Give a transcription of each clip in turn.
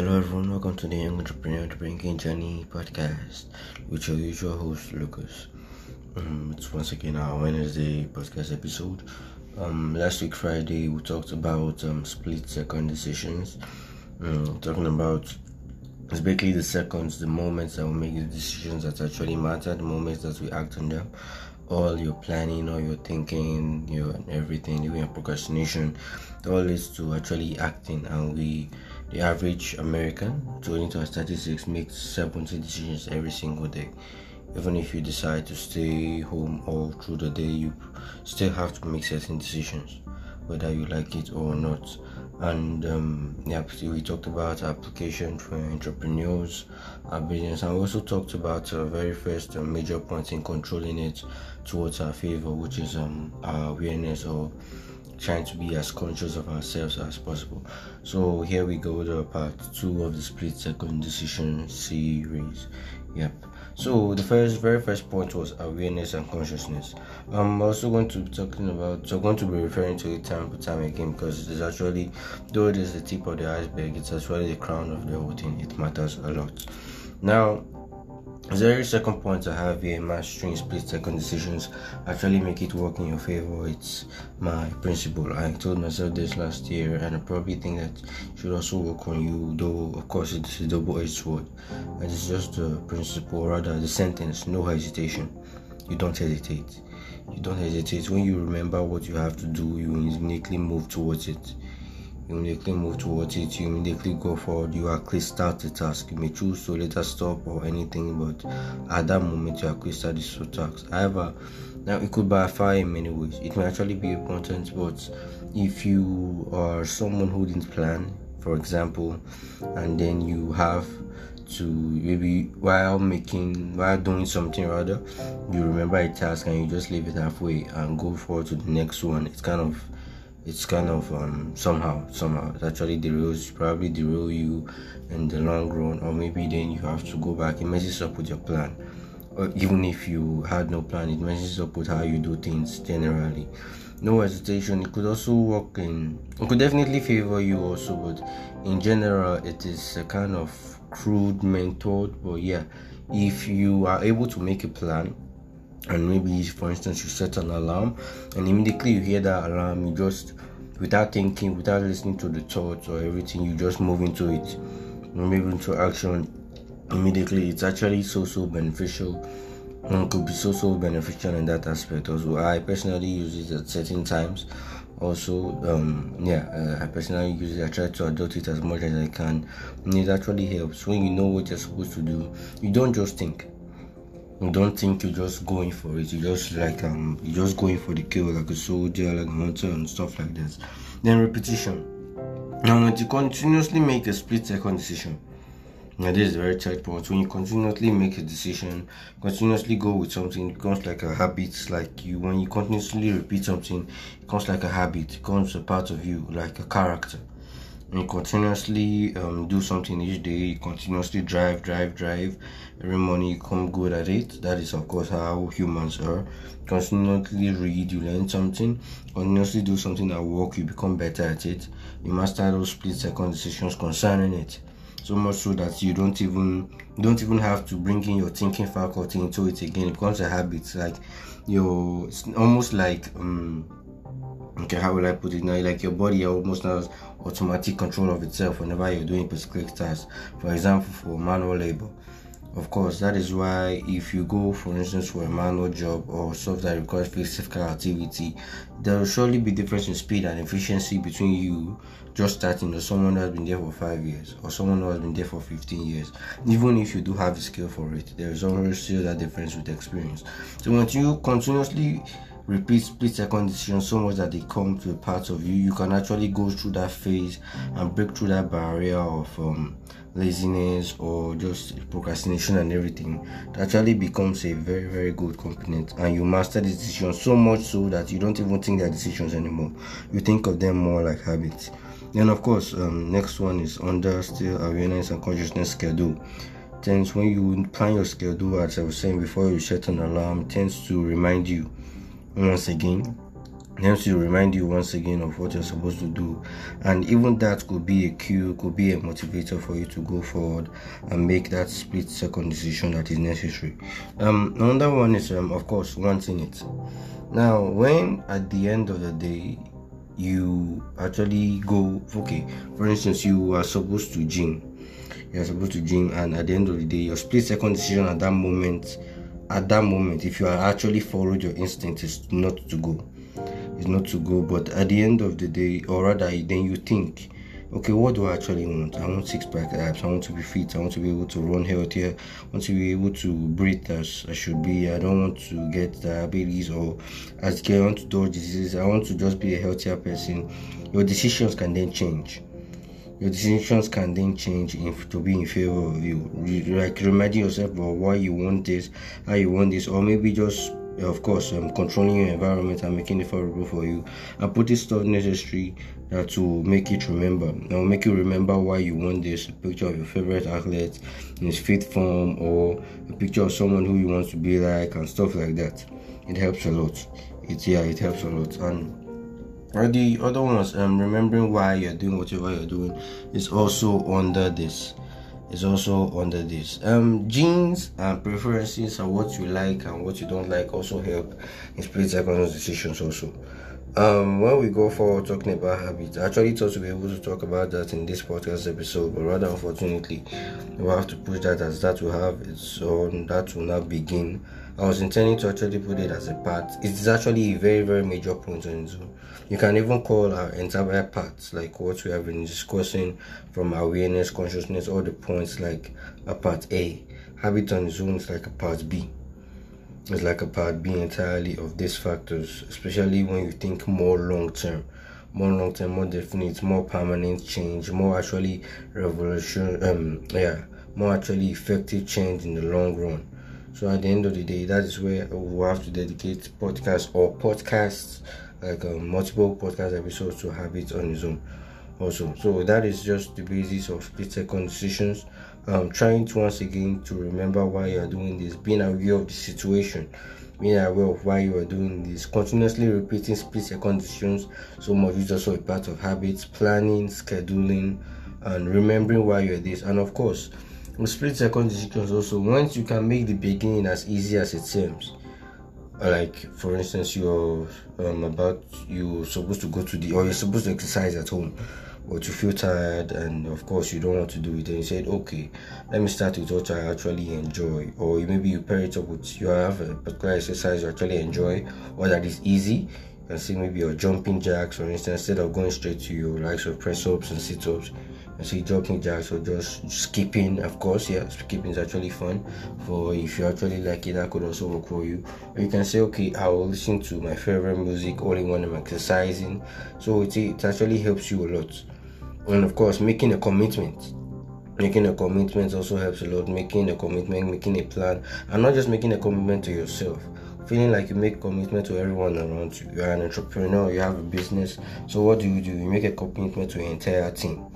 Hello everyone, welcome to the Young Entrepreneur Bringing Journey podcast with your usual host Lucas. Um, it's once again our Wednesday podcast episode. Um, last week Friday we talked about um, split second decisions. Um, talking about it's basically the seconds, the moments that we make the decisions that actually matter, the moments that we act on them. All your planning, all your thinking, your everything, even your procrastination, all leads to actually acting, and we the average American, according to our statistics, makes 70 decisions every single day. Even if you decide to stay home all through the day, you still have to make certain decisions, whether you like it or not. And um, yeah, we talked about application for entrepreneurs, our business, and we also talked about our very first uh, major point in controlling it towards our favor, which is um, our awareness or trying to be as conscious of ourselves as possible. So here we go to part two of the split second decision series. Yep. So the first, very first point was awareness and consciousness. Um, I'm also going to be talking about, so I'm going to be referring to it time and time again because it is actually, though it is the tip of the iceberg, it's actually the crown of the whole thing. It matters a lot. Now, the very second point I have here, mastering split second decisions actually make it work in your favor. It's my principle. I told myself this last year, and I probably think that should also work on you. Though, of course, it's a double-edged sword. And it's just the principle, rather the sentence: no hesitation. You don't hesitate. You don't hesitate. When you remember what you have to do, you immediately move towards it immediately move towards it, you immediately go forward, you actually start the task. You may choose to later stop or anything, but at that moment you actually start the task. However, now it could backfire in many ways. It may actually be important, but if you are someone who didn't plan, for example, and then you have to maybe while making while doing something rather you remember a task and you just leave it halfway and go forward to the next one it's kind of it's kind of um, somehow somehow. It actually derails probably derail you in the long run or maybe then you have to go back. It messes up with your plan. Or even if you had no plan it messes up with how you do things generally. No hesitation. It could also work in it could definitely favor you also but in general it is a kind of crude method but yeah if you are able to make a plan and maybe for instance you set an alarm and immediately you hear that alarm you just without thinking without listening to the thoughts or everything you just move into it. Move into action immediately. It's actually so so beneficial. And could be so so beneficial in that aspect also. I personally use it at certain times. Also um yeah uh, i personally use it. I try to adopt it as much as i can. And it actually helps. When you know what you're supposed to do you don't just think don't think you're just going for it. You just like um you just going for the kill like a soldier, like a hunter and stuff like that. Then repetition. Now when you continuously make a split second decision. Now this is very tight point. When you continuously make a decision, continuously go with something, it becomes like a habit. Like you when you continuously repeat something, it becomes like a habit, it becomes a part of you, like a character and continuously um, do something each day, you continuously drive, drive, drive. Every morning you come good at it. That is, of course, how humans are. Continuously read, you learn something. Continuously do something at work, you become better at it. You master those split second decisions concerning it. So much so that you don't even don't even have to bring in your thinking faculty into it again. It becomes a habit. Like you, it's almost like um, okay, how will I put it now? Like your body almost has automatic control of itself whenever you're doing specific tasks. For example, for manual labor. Of course, that is why if you go, for instance, for a manual job or stuff that requires physical activity, there will surely be difference in speed and efficiency between you just starting or someone who has been there for five years or someone who has been there for 15 years. Even if you do have the skill for it, there is always still that difference with experience. So once you continuously repeat split second decisions so much that they come to a part of you, you can actually go through that phase and break through that barrier of um, laziness or just procrastination and everything. It actually becomes a very, very good component, and you master the decisions so much so that you don't even think they're decisions anymore. You think of them more like habits. Then, of course, um, next one is under still awareness and consciousness schedule tends when you plan your schedule as i was saying before you set an alarm tends to remind you once again helps you remind you once again of what you're supposed to do. And even that could be a cue could be a motivator for you to go forward and make that split second decision that is necessary. Um another one is um of course wanting it. Now when at the end of the day you actually go okay for instance you are supposed to gym. You're supposed to gym and at the end of the day your split second decision at that moment at that moment if you are actually followed your instinct is not to go. Is not to go but at the end of the day or rather then you think okay what do i actually want? I want six pack abs. I want to be fit. I want to be able to run healthier. I want to be able to breathe as i should be. I don't want to get diabetes or as i want to dodge diseases. I want to just be a healthier person. Your decisions can then change your decisions can then change to be in favor of you. Like reminding yourself of why you want this how you want this or maybe just of course um, controlling your environment and making it favorable for you and putting stuff necessary that to make it remember will make you remember why you want this a picture of your favorite athlete in his fit form or a picture of someone who you want to be like and stuff like that. It helps a lot. It yeah it helps a lot. And or the other ones um remembering why you're doing whatever you're doing is also under this is also under this. Um, genes and preferences and what you like and what you don't like also help in split second decisions also. Um, when we go forward talking about habits, I actually thought to be able to talk about that in this podcast episode, but rather unfortunately, we'll have to push that as that will have its own that will not begin. I was intending to actually put it as a part. It's actually a very, very major point on Zoom. You can even call our entire parts, like what we have been discussing from awareness, consciousness, all the points like a part A. Habit on Zoom is like a part B It's like a part B entirely of these factors, especially when you think more long term, more long term, more definite, more permanent change, more actually revolution, um, yeah, more actually effective change in the long run. So at the end of the day, that is where we'll have to dedicate podcasts or podcasts like um, multiple podcast episodes to habits on Zoom. Also, so that is just the basis of split second decisions um, trying to once again to remember why you are doing this, being aware of the situation, being aware of why you are doing this, continuously repeating split second decisions. So much is also a part of habits, planning, scheduling, and remembering why you're this. And of course, split second decisions also, once you can make the beginning as easy as it seems. Like for instance, you're um, about you're supposed to go to the or you're supposed to exercise at home but you feel tired and of course you don't want to do it and you said okay let me start with what i actually enjoy or maybe you pair it up with you have a particular exercise you actually enjoy or that is easy can see maybe your jumping jacks for instance instead of going straight to your likes of press ups and sit ups and see jumping jacks or just skipping of course yeah skipping is actually fun for if you actually like it that could also work for you. Or you can say okay i will listen to my favorite music only when i'm exercising so it, it actually helps you a lot. And of course making a commitment making a commitment also helps a lot making a commitment making a plan and not just making a commitment to yourself feeling like you make commitment to everyone around you. You're an entrepreneur you have a business. So what do you do? You make a commitment to your entire team.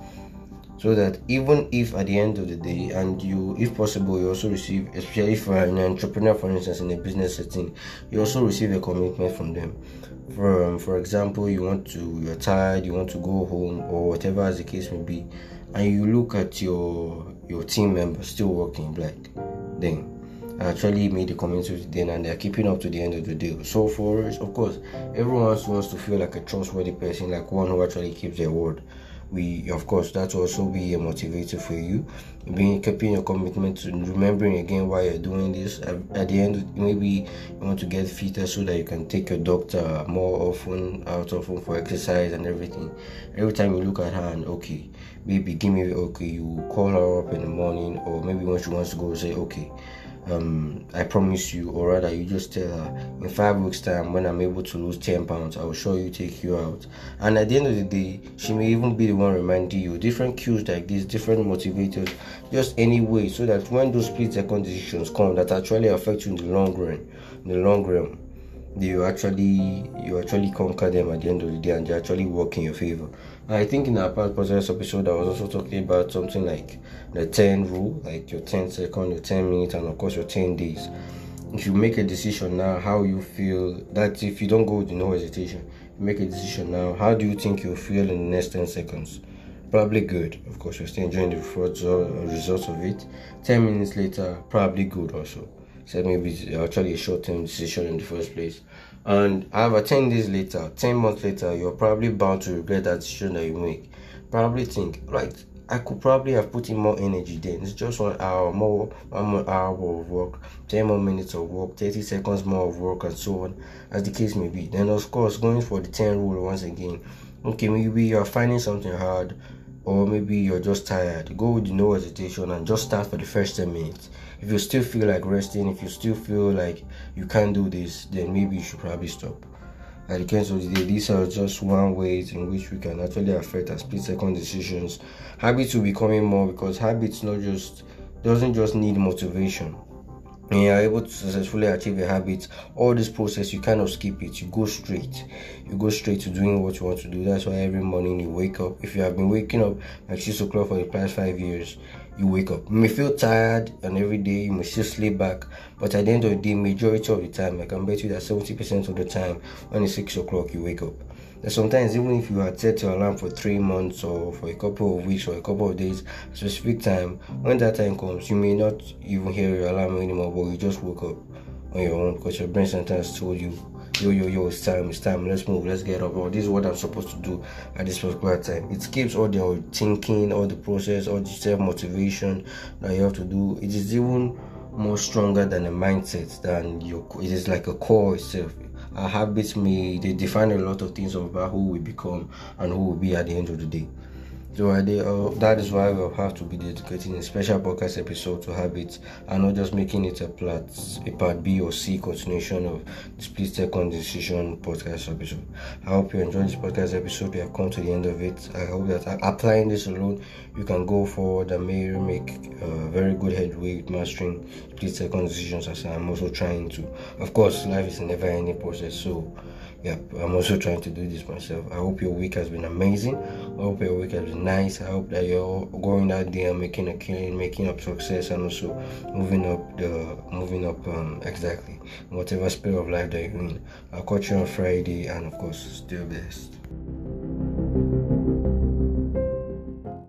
So that even if at the end of the day and you if possible you also receive especially for an entrepreneur for instance in a business setting you also receive a commitment from them. For um, for example you want to you're tired you want to go home or whatever as the case may be and you look at your your team members still working black then actually made a commitment with them and they're keeping up to the end of the day. So for of course, everyone wants to feel like a trustworthy person, like one who actually keeps their word. We of course that also be a motivator for you. Being keeping your commitment to remembering again why you're doing this. At, at, the end maybe you want to get fitter so that you can take your doctor more often out often for exercise and everything. Every time you look at her and okay maybe give me okay you call her up in the morning or maybe when she wants to go say okay um, I promise you, or rather, you just tell her in five weeks' time when I'm able to lose 10 pounds, I will show you, take you out. And at the end of the day, she may even be the one reminding you different cues like this, different motivators, just any way, so that when those split second decisions come that actually affect you in the long run, in the long run, you actually you actually conquer them at the end of the day and they actually work in your favor. I think in our past podcast episode I was also talking about something like the 10 rule, like your 10 second, your 10 minutes, and of course your 10 days. If you make a decision now, how you feel that if you don't go with no hesitation, make a decision now. How do you think you'll feel in the next 10 seconds? Probably good. Of course, you're still enjoying the uh, results of it. 10 minutes later, probably good also. So maybe it's actually a short term decision in the first place. And however, 10 days later, 10 months later, you're probably bound to regret that decision that you make. Probably think, right, I could probably have put in more energy then. It's just one hour more, one more hour of work, 10 more minutes of work, 30 seconds more of work, and so on, as the case may be. Then, of course, going for the 10 rule once again. Okay, maybe you're finding something hard, or maybe you're just tired. Go with no hesitation and just start for the first 10 minutes. If you still feel like resting, if you still feel like you can't do this, then maybe you should probably stop at the end of the day, these are just one ways in which we can actually affect our split second decisions. Habits will be coming more because habits not just doesn't just need motivation. When you are able to successfully achieve a habit, all this process you kind of skip it. You go straight. You go straight to doing what you want to do. That's why every morning you wake up. If you have been waking up at six o'clock for the past five years, you wake up. You may feel tired and every day you may still sleep back, but at the end of the day, majority of the time, I can bet you that 70% of the time, when it's 6 o'clock, you wake up. And sometimes, even if you had set your alarm for three months or for a couple of weeks or a couple of days, specific time, when that time comes, you may not even hear your alarm anymore, but you just woke up on your own because your brain sometimes told you yo yo yo it's time it's time let's move let's get up or this is what i'm supposed to do at this particular time. It skips all the thinking all the process all the self motivation that you have to do. It is even more stronger than a mindset than your it is like a core itself our habits may they define a lot of things about who we become and who we be at the end of the day so uh, that is why we'll have to be dedicating a special podcast episode to habits and not just making it a part, a part B or C continuation of the split second decision podcast episode. I hope you enjoyed this podcast episode. We have come to the end of it. I hope that applying this alone, you can go forward and maybe make uh, very good headway with mastering split second decisions as I'm also trying to. Of course, life is never ending process, so yep, I'm also trying to do this myself. I hope your week has been amazing. I hope your week has been nice. I hope that you're going out there making a killing, making up success, and also moving up the moving up um, exactly whatever sphere of life that you're in. I'll catch you on Friday, and of course, still best.